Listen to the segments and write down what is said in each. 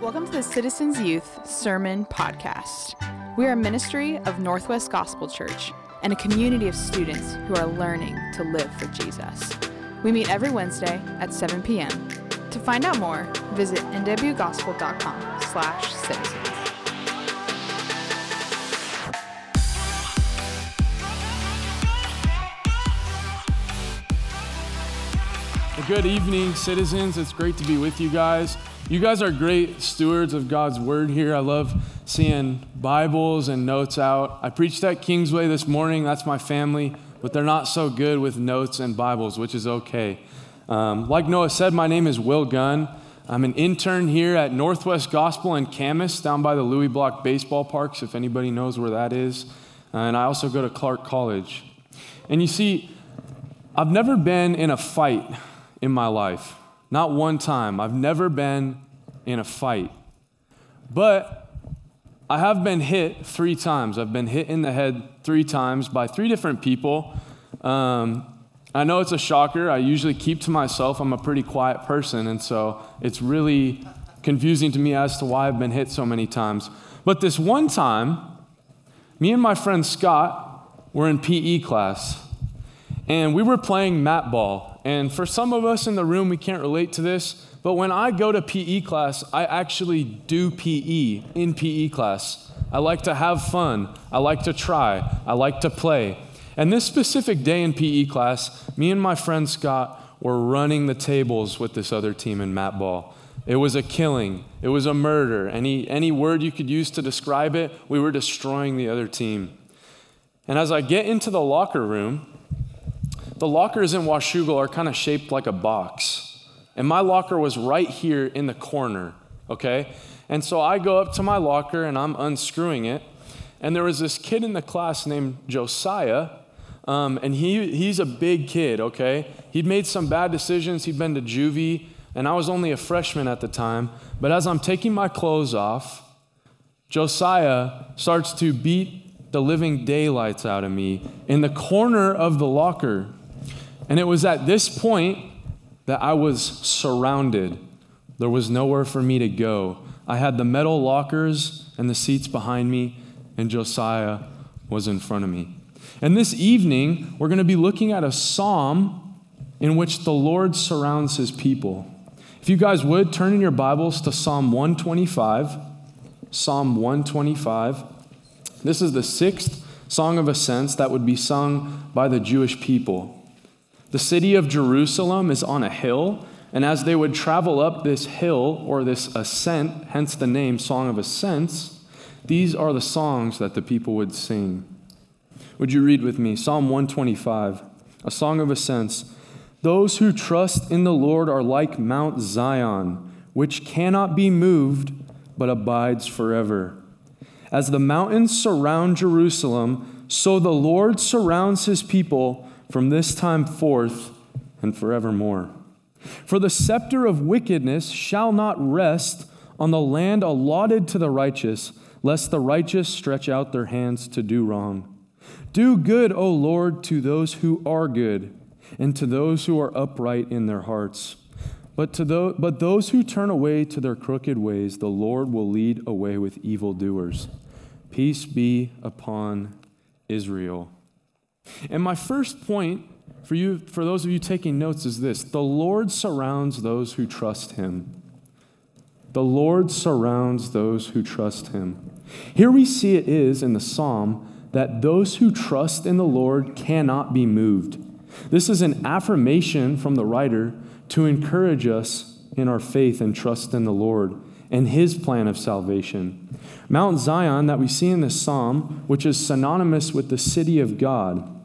Welcome to the Citizens Youth Sermon Podcast. We are a ministry of Northwest Gospel Church and a community of students who are learning to live for Jesus. We meet every Wednesday at 7 p.m. To find out more, visit nwgospel.com slash citizens. Good evening, citizens. It's great to be with you guys. You guys are great stewards of God's word here. I love seeing Bibles and notes out. I preached at Kingsway this morning. That's my family, but they're not so good with notes and Bibles, which is okay. Um, like Noah said, my name is Will Gunn. I'm an intern here at Northwest Gospel in Camas, down by the Louis Bloch baseball parks, if anybody knows where that is. And I also go to Clark College. And you see, I've never been in a fight in my life. Not one time. I've never been in a fight. But I have been hit three times. I've been hit in the head three times by three different people. Um, I know it's a shocker. I usually keep to myself. I'm a pretty quiet person, and so it's really confusing to me as to why I've been hit so many times. But this one time, me and my friend Scott were in PE class, and we were playing mat ball. And for some of us in the room, we can't relate to this, but when I go to PE class, I actually do PE in PE class. I like to have fun. I like to try. I like to play. And this specific day in PE class, me and my friend Scott were running the tables with this other team in mat ball. It was a killing. It was a murder. Any, any word you could use to describe it, we were destroying the other team. And as I get into the locker room, the lockers in Washougal are kind of shaped like a box. And my locker was right here in the corner, okay? And so I go up to my locker and I'm unscrewing it. And there was this kid in the class named Josiah. Um, and he, he's a big kid, okay? He'd made some bad decisions. He'd been to juvie. And I was only a freshman at the time. But as I'm taking my clothes off, Josiah starts to beat the living daylights out of me in the corner of the locker. And it was at this point that I was surrounded. There was nowhere for me to go. I had the metal lockers and the seats behind me, and Josiah was in front of me. And this evening, we're going to be looking at a psalm in which the Lord surrounds his people. If you guys would, turn in your Bibles to Psalm 125. Psalm 125. This is the sixth song of ascents that would be sung by the Jewish people. The city of Jerusalem is on a hill, and as they would travel up this hill or this ascent, hence the name Song of Ascents, these are the songs that the people would sing. Would you read with me? Psalm 125, a song of ascents. Those who trust in the Lord are like Mount Zion, which cannot be moved, but abides forever. As the mountains surround Jerusalem, so the Lord surrounds his people from this time forth and forevermore. For the scepter of wickedness shall not rest on the land allotted to the righteous, lest the righteous stretch out their hands to do wrong. Do good, O Lord, to those who are good, and to those who are upright in their hearts. But, to those, but those who turn away to their crooked ways, the Lord will lead away with evildoers. Peace be upon Israel. And my first point for you, for those of you taking notes, is this the Lord surrounds those who trust him. The Lord surrounds those who trust him. Here we see it is in the psalm that those who trust in the Lord cannot be moved. This is an affirmation from the writer to encourage us in our faith and trust in the Lord and his plan of salvation. Mount Zion, that we see in this psalm, which is synonymous with the city of God,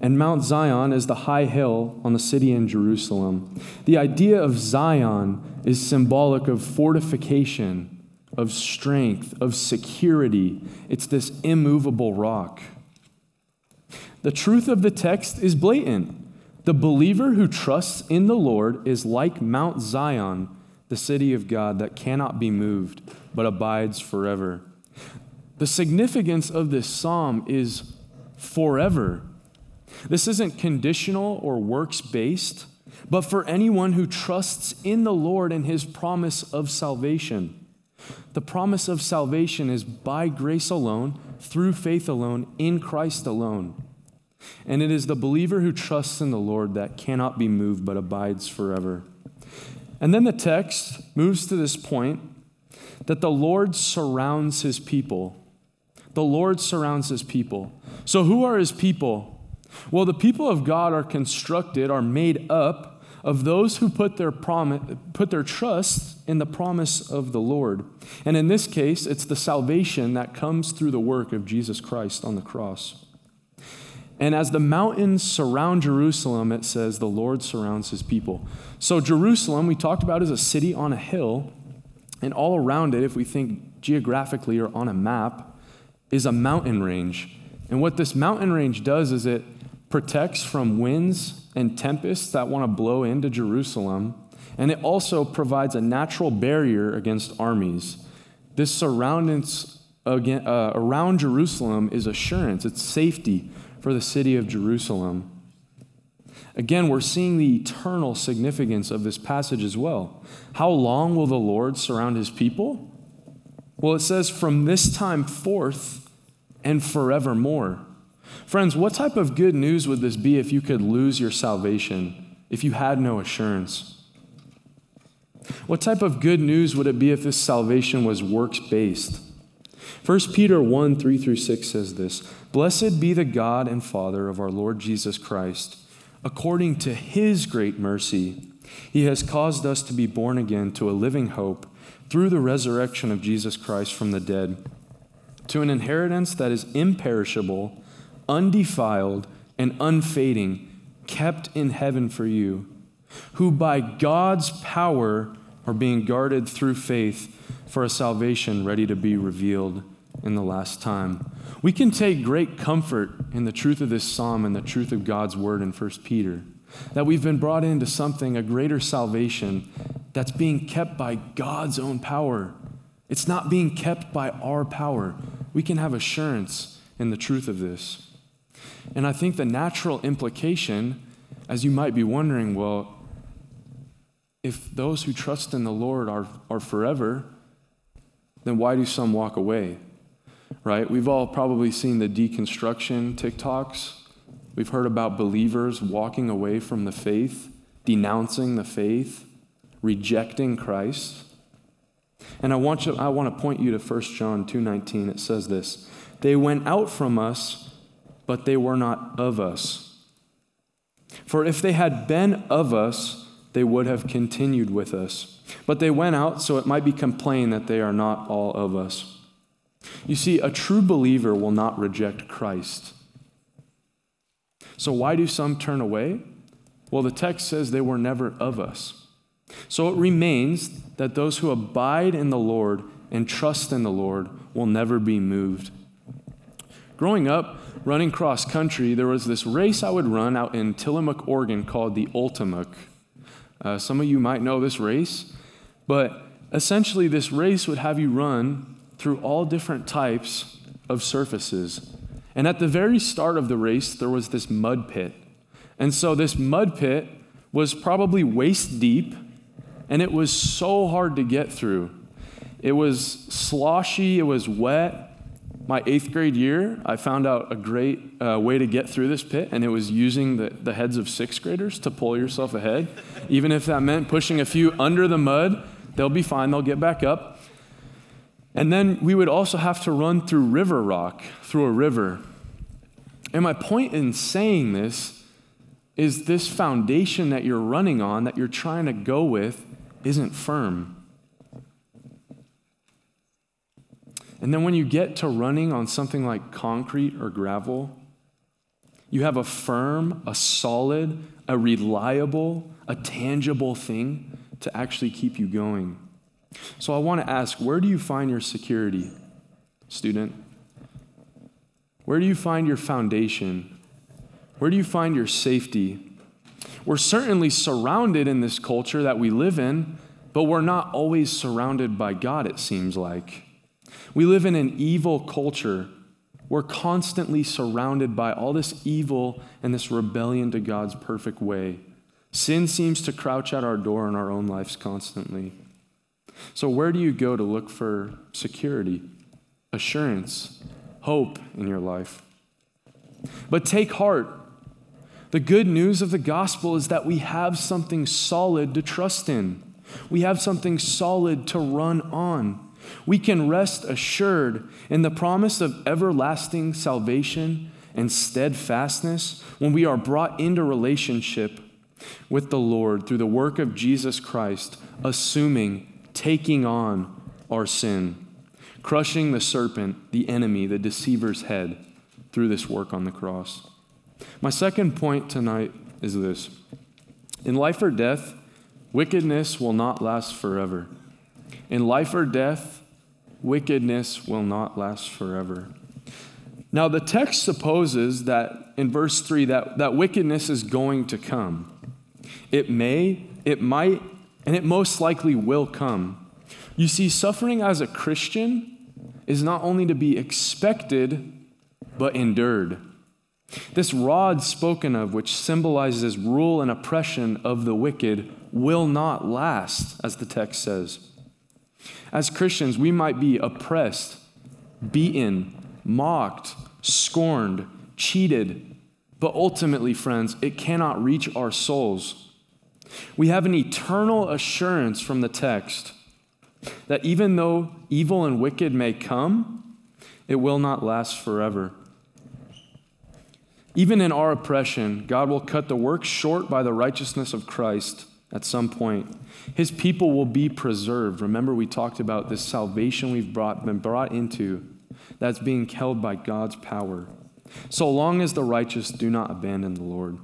and Mount Zion is the high hill on the city in Jerusalem. The idea of Zion is symbolic of fortification, of strength, of security. It's this immovable rock. The truth of the text is blatant. The believer who trusts in the Lord is like Mount Zion, the city of God that cannot be moved, but abides forever. The significance of this psalm is forever. This isn't conditional or works based. but for anyone who trusts in the Lord and his promise of salvation. The promise of salvation is by grace alone, through faith alone, in Christ alone. And it is the believer who trusts in the Lord that cannot be moved but abides forever. And then the text moves to this point that the Lord surrounds his people. The Lord surrounds his people. So, who are his people? Well, the people of God are constructed, are made up of those who put their, promise, put their trust in the promise of the Lord. And in this case, it's the salvation that comes through the work of Jesus Christ on the cross. And as the mountains surround Jerusalem, it says the Lord surrounds his people. So, Jerusalem, we talked about, is a city on a hill. And all around it, if we think geographically or on a map, is a mountain range. And what this mountain range does is it protects from winds and tempests that want to blow into Jerusalem, and it also provides a natural barrier against armies. This surroundings again, uh, around Jerusalem is assurance, it's safety for the city of Jerusalem. Again, we're seeing the eternal significance of this passage as well. How long will the Lord surround his people? Well, it says, from this time forth and forevermore. Friends, what type of good news would this be if you could lose your salvation, if you had no assurance? What type of good news would it be if this salvation was works based? 1 Peter 1 3 through 6 says this Blessed be the God and Father of our Lord Jesus Christ. According to his great mercy, he has caused us to be born again to a living hope through the resurrection of Jesus Christ from the dead, to an inheritance that is imperishable undefiled, and unfading, kept in heaven for you, who by God's power are being guarded through faith for a salvation ready to be revealed in the last time. We can take great comfort in the truth of this psalm and the truth of God's word in 1 Peter. That we've been brought into something, a greater salvation, that's being kept by God's own power. It's not being kept by our power. We can have assurance in the truth of this. And I think the natural implication, as you might be wondering, well, if those who trust in the Lord are, are forever, then why do some walk away? Right? We've all probably seen the deconstruction TikToks. We've heard about believers walking away from the faith, denouncing the faith, rejecting Christ. And I want, you, I want to point you to 1 John 2:19. It says this, "They went out from us but they were not of us. For if they had been of us, they would have continued with us. But they went out so it might be complained that they are not all of us. You see, a true believer will not reject Christ. So, why do some turn away? Well, the text says they were never of us. So it remains that those who abide in the Lord and trust in the Lord will never be moved. Growing up, running cross country, there was this race I would run out in Tillamook, Oregon called the Ultimuck. Uh, some of you might know this race, but essentially, this race would have you run through all different types of surfaces. And at the very start of the race, there was this mud pit. And so, this mud pit was probably waist deep, and it was so hard to get through. It was sloshy, it was wet, my eighth grade year, I found out a great uh, way to get through this pit, and it was using the, the heads of sixth graders to pull yourself ahead. Even if that meant pushing a few under the mud, they'll be fine, they'll get back up. And then we would also have to run through river rock, through a river. And my point in saying this is this foundation that you're running on, that you're trying to go with, isn't firm. And then when you get to running on something like concrete or gravel, you have a firm, a solid, a reliable, a tangible thing to actually keep you going. So I want to ask where do you find your security, student? Where do you find your foundation? Where do you find your safety? We're certainly surrounded in this culture that we live in, but we're not always surrounded by God, it seems like. We live in an evil culture. We're constantly surrounded by all this evil and this rebellion to God's perfect way. Sin seems to crouch at our door in our own lives constantly. So, where do you go to look for security, assurance, hope in your life? But take heart. The good news of the gospel is that we have something solid to trust in. We have something solid to run on. We can rest assured in the promise of everlasting salvation and steadfastness when we are brought into relationship with the Lord through the work of Jesus Christ, assuming, taking on our sin, crushing the serpent, the enemy, the deceiver's head through this work on the cross. My second point tonight is this In life or death, wickedness will not last forever. In life or death, wickedness will not last forever. Now, the text supposes that in verse 3 that, that wickedness is going to come. It may, it might, and it most likely will come. You see, suffering as a Christian is not only to be expected, but endured. This rod spoken of, which symbolizes rule and oppression of the wicked, will not last, as the text says. As Christians, we might be oppressed, beaten, mocked, scorned, cheated, but ultimately, friends, it cannot reach our souls. We have an eternal assurance from the text that even though evil and wicked may come, it will not last forever. Even in our oppression, God will cut the work short by the righteousness of Christ at some point. His people will be preserved. Remember, we talked about this salvation we've brought, been brought into that's being held by God's power. So long as the righteous do not abandon the Lord.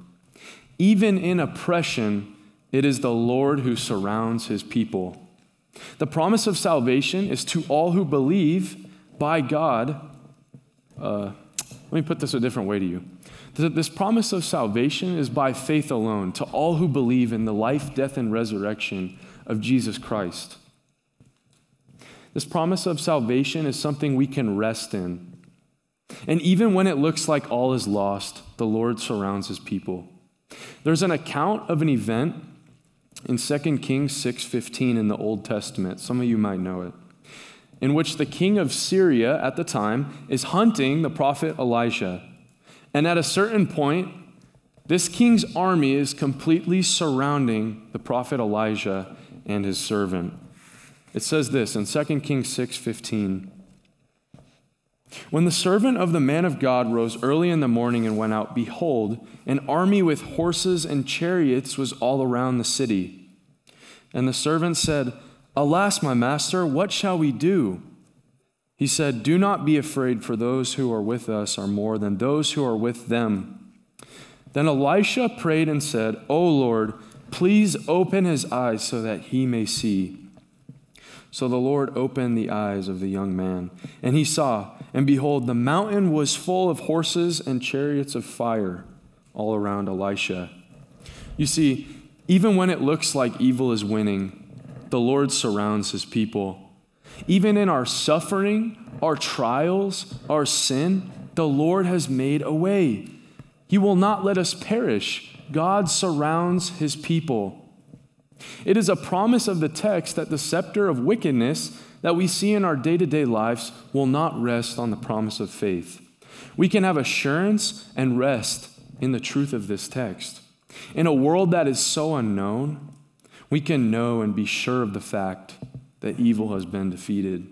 Even in oppression, it is the Lord who surrounds his people. The promise of salvation is to all who believe by God. Uh, let me put this a different way to you. This promise of salvation is by faith alone to all who believe in the life, death, and resurrection of Jesus Christ. This promise of salvation is something we can rest in. And even when it looks like all is lost, the Lord surrounds his people. There's an account of an event in 2 Kings 6:15 in the Old Testament. Some of you might know it. In which the king of Syria at the time is hunting the prophet Elijah. And at a certain point, this king's army is completely surrounding the prophet Elijah and his servant. It says this in 2 Kings 6:15. When the servant of the man of God rose early in the morning and went out, behold, an army with horses and chariots was all around the city. And the servant said, Alas, my master, what shall we do? He said, Do not be afraid, for those who are with us are more than those who are with them. Then Elisha prayed and said, O Lord, please open his eyes so that he may see. So the Lord opened the eyes of the young man, and he saw, and behold, the mountain was full of horses and chariots of fire all around Elisha. You see, even when it looks like evil is winning, the Lord surrounds his people. Even in our suffering, our trials, our sin, the Lord has made a way. He will not let us perish. God surrounds his people. It is a promise of the text that the scepter of wickedness that we see in our day to day lives will not rest on the promise of faith. We can have assurance and rest in the truth of this text. In a world that is so unknown, we can know and be sure of the fact that evil has been defeated,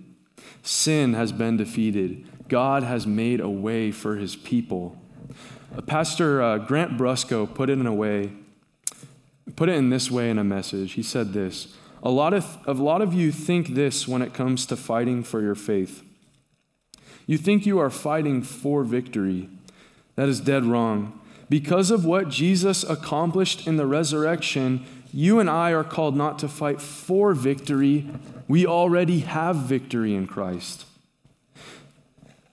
sin has been defeated, God has made a way for his people. Uh, Pastor uh, Grant Brusco put it in a way, put it in this way in a message. He said this a lot, of, a lot of you think this when it comes to fighting for your faith. You think you are fighting for victory. That is dead wrong. Because of what Jesus accomplished in the resurrection, you and I are called not to fight for victory, we already have victory in Christ.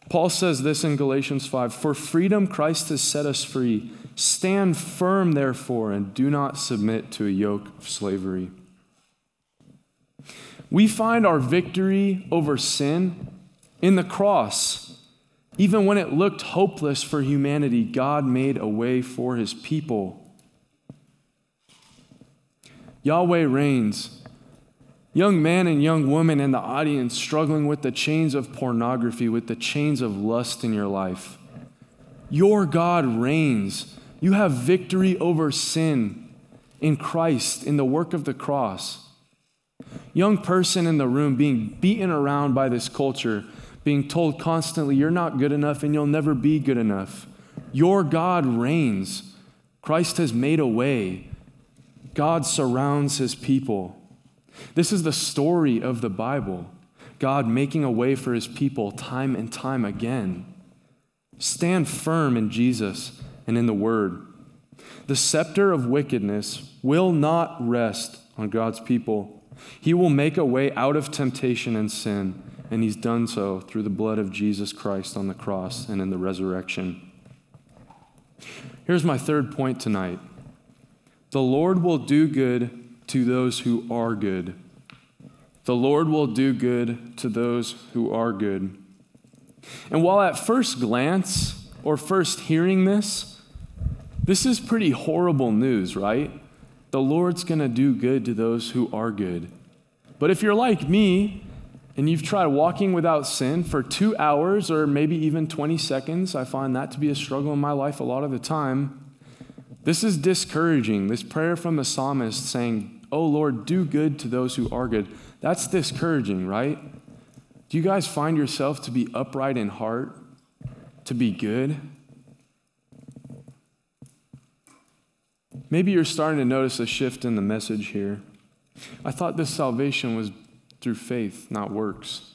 Paul says this in Galatians 5 For freedom Christ has set us free. Stand firm, therefore, and do not submit to a yoke of slavery. We find our victory over sin in the cross. Even when it looked hopeless for humanity, God made a way for his people. Yahweh reigns. Young man and young woman in the audience struggling with the chains of pornography, with the chains of lust in your life. Your God reigns. You have victory over sin in Christ, in the work of the cross. Young person in the room being beaten around by this culture, being told constantly, you're not good enough and you'll never be good enough. Your God reigns. Christ has made a way. God surrounds his people. This is the story of the Bible God making a way for his people time and time again. Stand firm in Jesus and in the Word. The scepter of wickedness will not rest on God's people. He will make a way out of temptation and sin, and He's done so through the blood of Jesus Christ on the cross and in the resurrection. Here's my third point tonight the Lord will do good to those who are good. The Lord will do good to those who are good. And while at first glance or first hearing this, this is pretty horrible news, right? The Lord's going to do good to those who are good. But if you're like me and you've tried walking without sin for two hours or maybe even 20 seconds, I find that to be a struggle in my life a lot of the time. This is discouraging. This prayer from the psalmist saying, Oh Lord, do good to those who are good. That's discouraging, right? Do you guys find yourself to be upright in heart, to be good? Maybe you're starting to notice a shift in the message here. I thought this salvation was through faith, not works.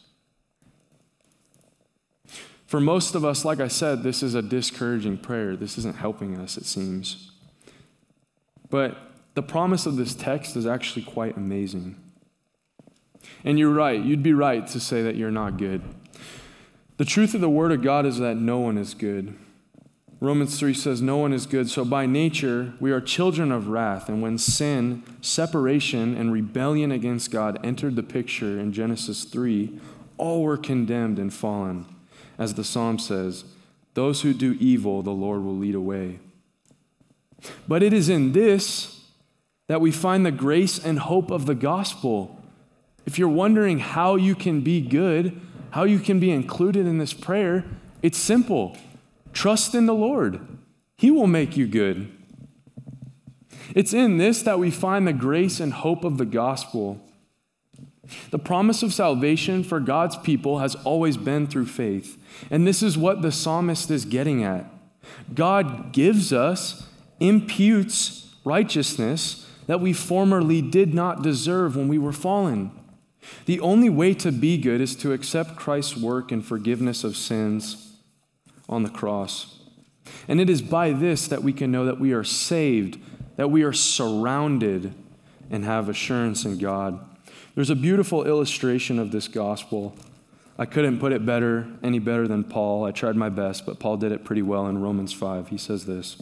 For most of us, like I said, this is a discouraging prayer. This isn't helping us, it seems. But the promise of this text is actually quite amazing. And you're right, you'd be right to say that you're not good. The truth of the Word of God is that no one is good. Romans 3 says, No one is good. So by nature, we are children of wrath. And when sin, separation, and rebellion against God entered the picture in Genesis 3, all were condemned and fallen. As the psalm says, Those who do evil, the Lord will lead away. But it is in this that we find the grace and hope of the gospel. If you're wondering how you can be good, how you can be included in this prayer, it's simple. Trust in the Lord, He will make you good. It's in this that we find the grace and hope of the gospel. The promise of salvation for God's people has always been through faith. And this is what the psalmist is getting at. God gives us, imputes righteousness that we formerly did not deserve when we were fallen. The only way to be good is to accept Christ's work and forgiveness of sins on the cross. And it is by this that we can know that we are saved, that we are surrounded, and have assurance in God. There's a beautiful illustration of this gospel. I couldn't put it better, any better than Paul. I tried my best, but Paul did it pretty well in Romans 5. He says this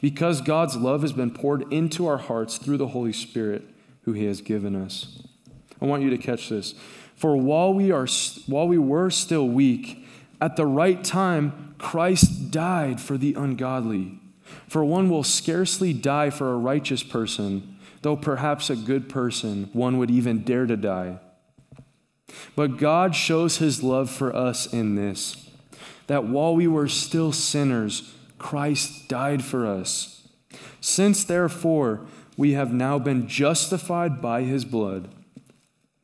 because God's love has been poured into our hearts through the Holy Spirit who he has given us. I want you to catch this. For while we are while we were still weak, at the right time Christ died for the ungodly. For one will scarcely die for a righteous person, though perhaps a good person one would even dare to die. But God shows his love for us in this that while we were still sinners, Christ died for us. Since, therefore, we have now been justified by his blood,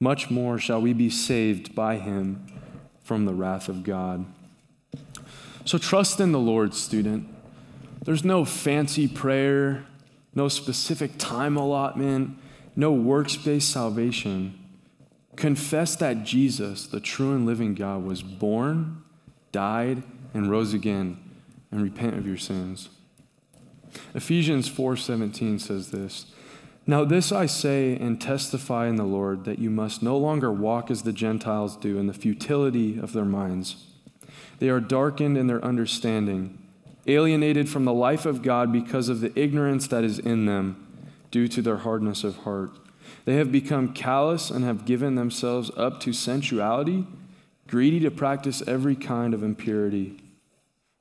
much more shall we be saved by him from the wrath of God. So trust in the Lord, student. There's no fancy prayer, no specific time allotment, no works based salvation. Confess that Jesus, the true and living God, was born, died, and rose again and repent of your sins. Ephesians 4:17 says this. Now this I say and testify in the Lord that you must no longer walk as the Gentiles do in the futility of their minds. They are darkened in their understanding, alienated from the life of God because of the ignorance that is in them due to their hardness of heart. They have become callous and have given themselves up to sensuality, greedy to practice every kind of impurity.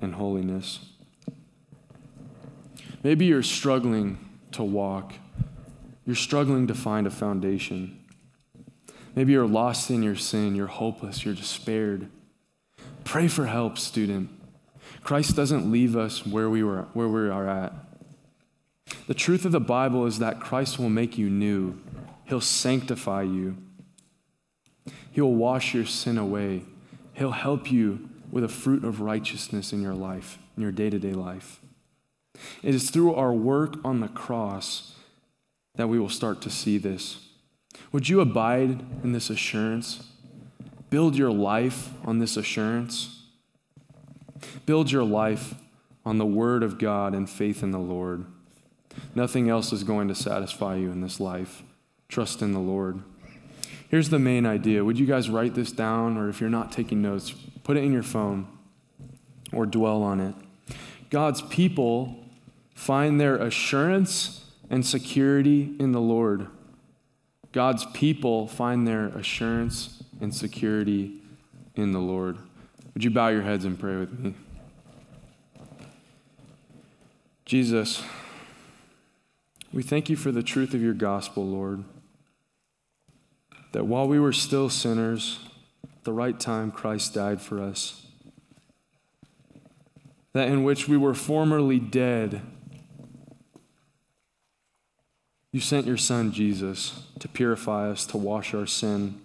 and holiness. Maybe you're struggling to walk, you're struggling to find a foundation. Maybe you're lost in your sin, you're hopeless, you're despaired. Pray for help, student. Christ doesn't leave us where we, were, where we are at. The truth of the Bible is that Christ will make you new, He'll sanctify you, He'll wash your sin away, He'll help you with a fruit of righteousness in your life, in your day to day life. It is through our work on the cross that we will start to see this. Would you abide in this assurance? Build your life on this assurance. Build your life on the Word of God and faith in the Lord. Nothing else is going to satisfy you in this life. Trust in the Lord. Here's the main idea. Would you guys write this down, or if you're not taking notes, put it in your phone or dwell on it. God's people find their assurance and security in the Lord. God's people find their assurance and security in the Lord. Would you bow your heads and pray with me? Jesus, we thank you for the truth of your gospel, Lord. That while we were still sinners, at the right time, Christ died for us. That in which we were formerly dead, you sent your son, Jesus, to purify us, to wash our sin.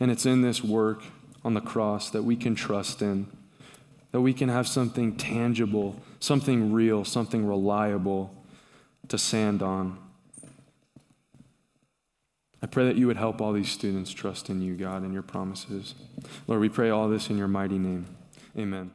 And it's in this work on the cross that we can trust in, that we can have something tangible, something real, something reliable to stand on. I pray that you would help all these students trust in you, God, and your promises. Lord, we pray all this in your mighty name. Amen.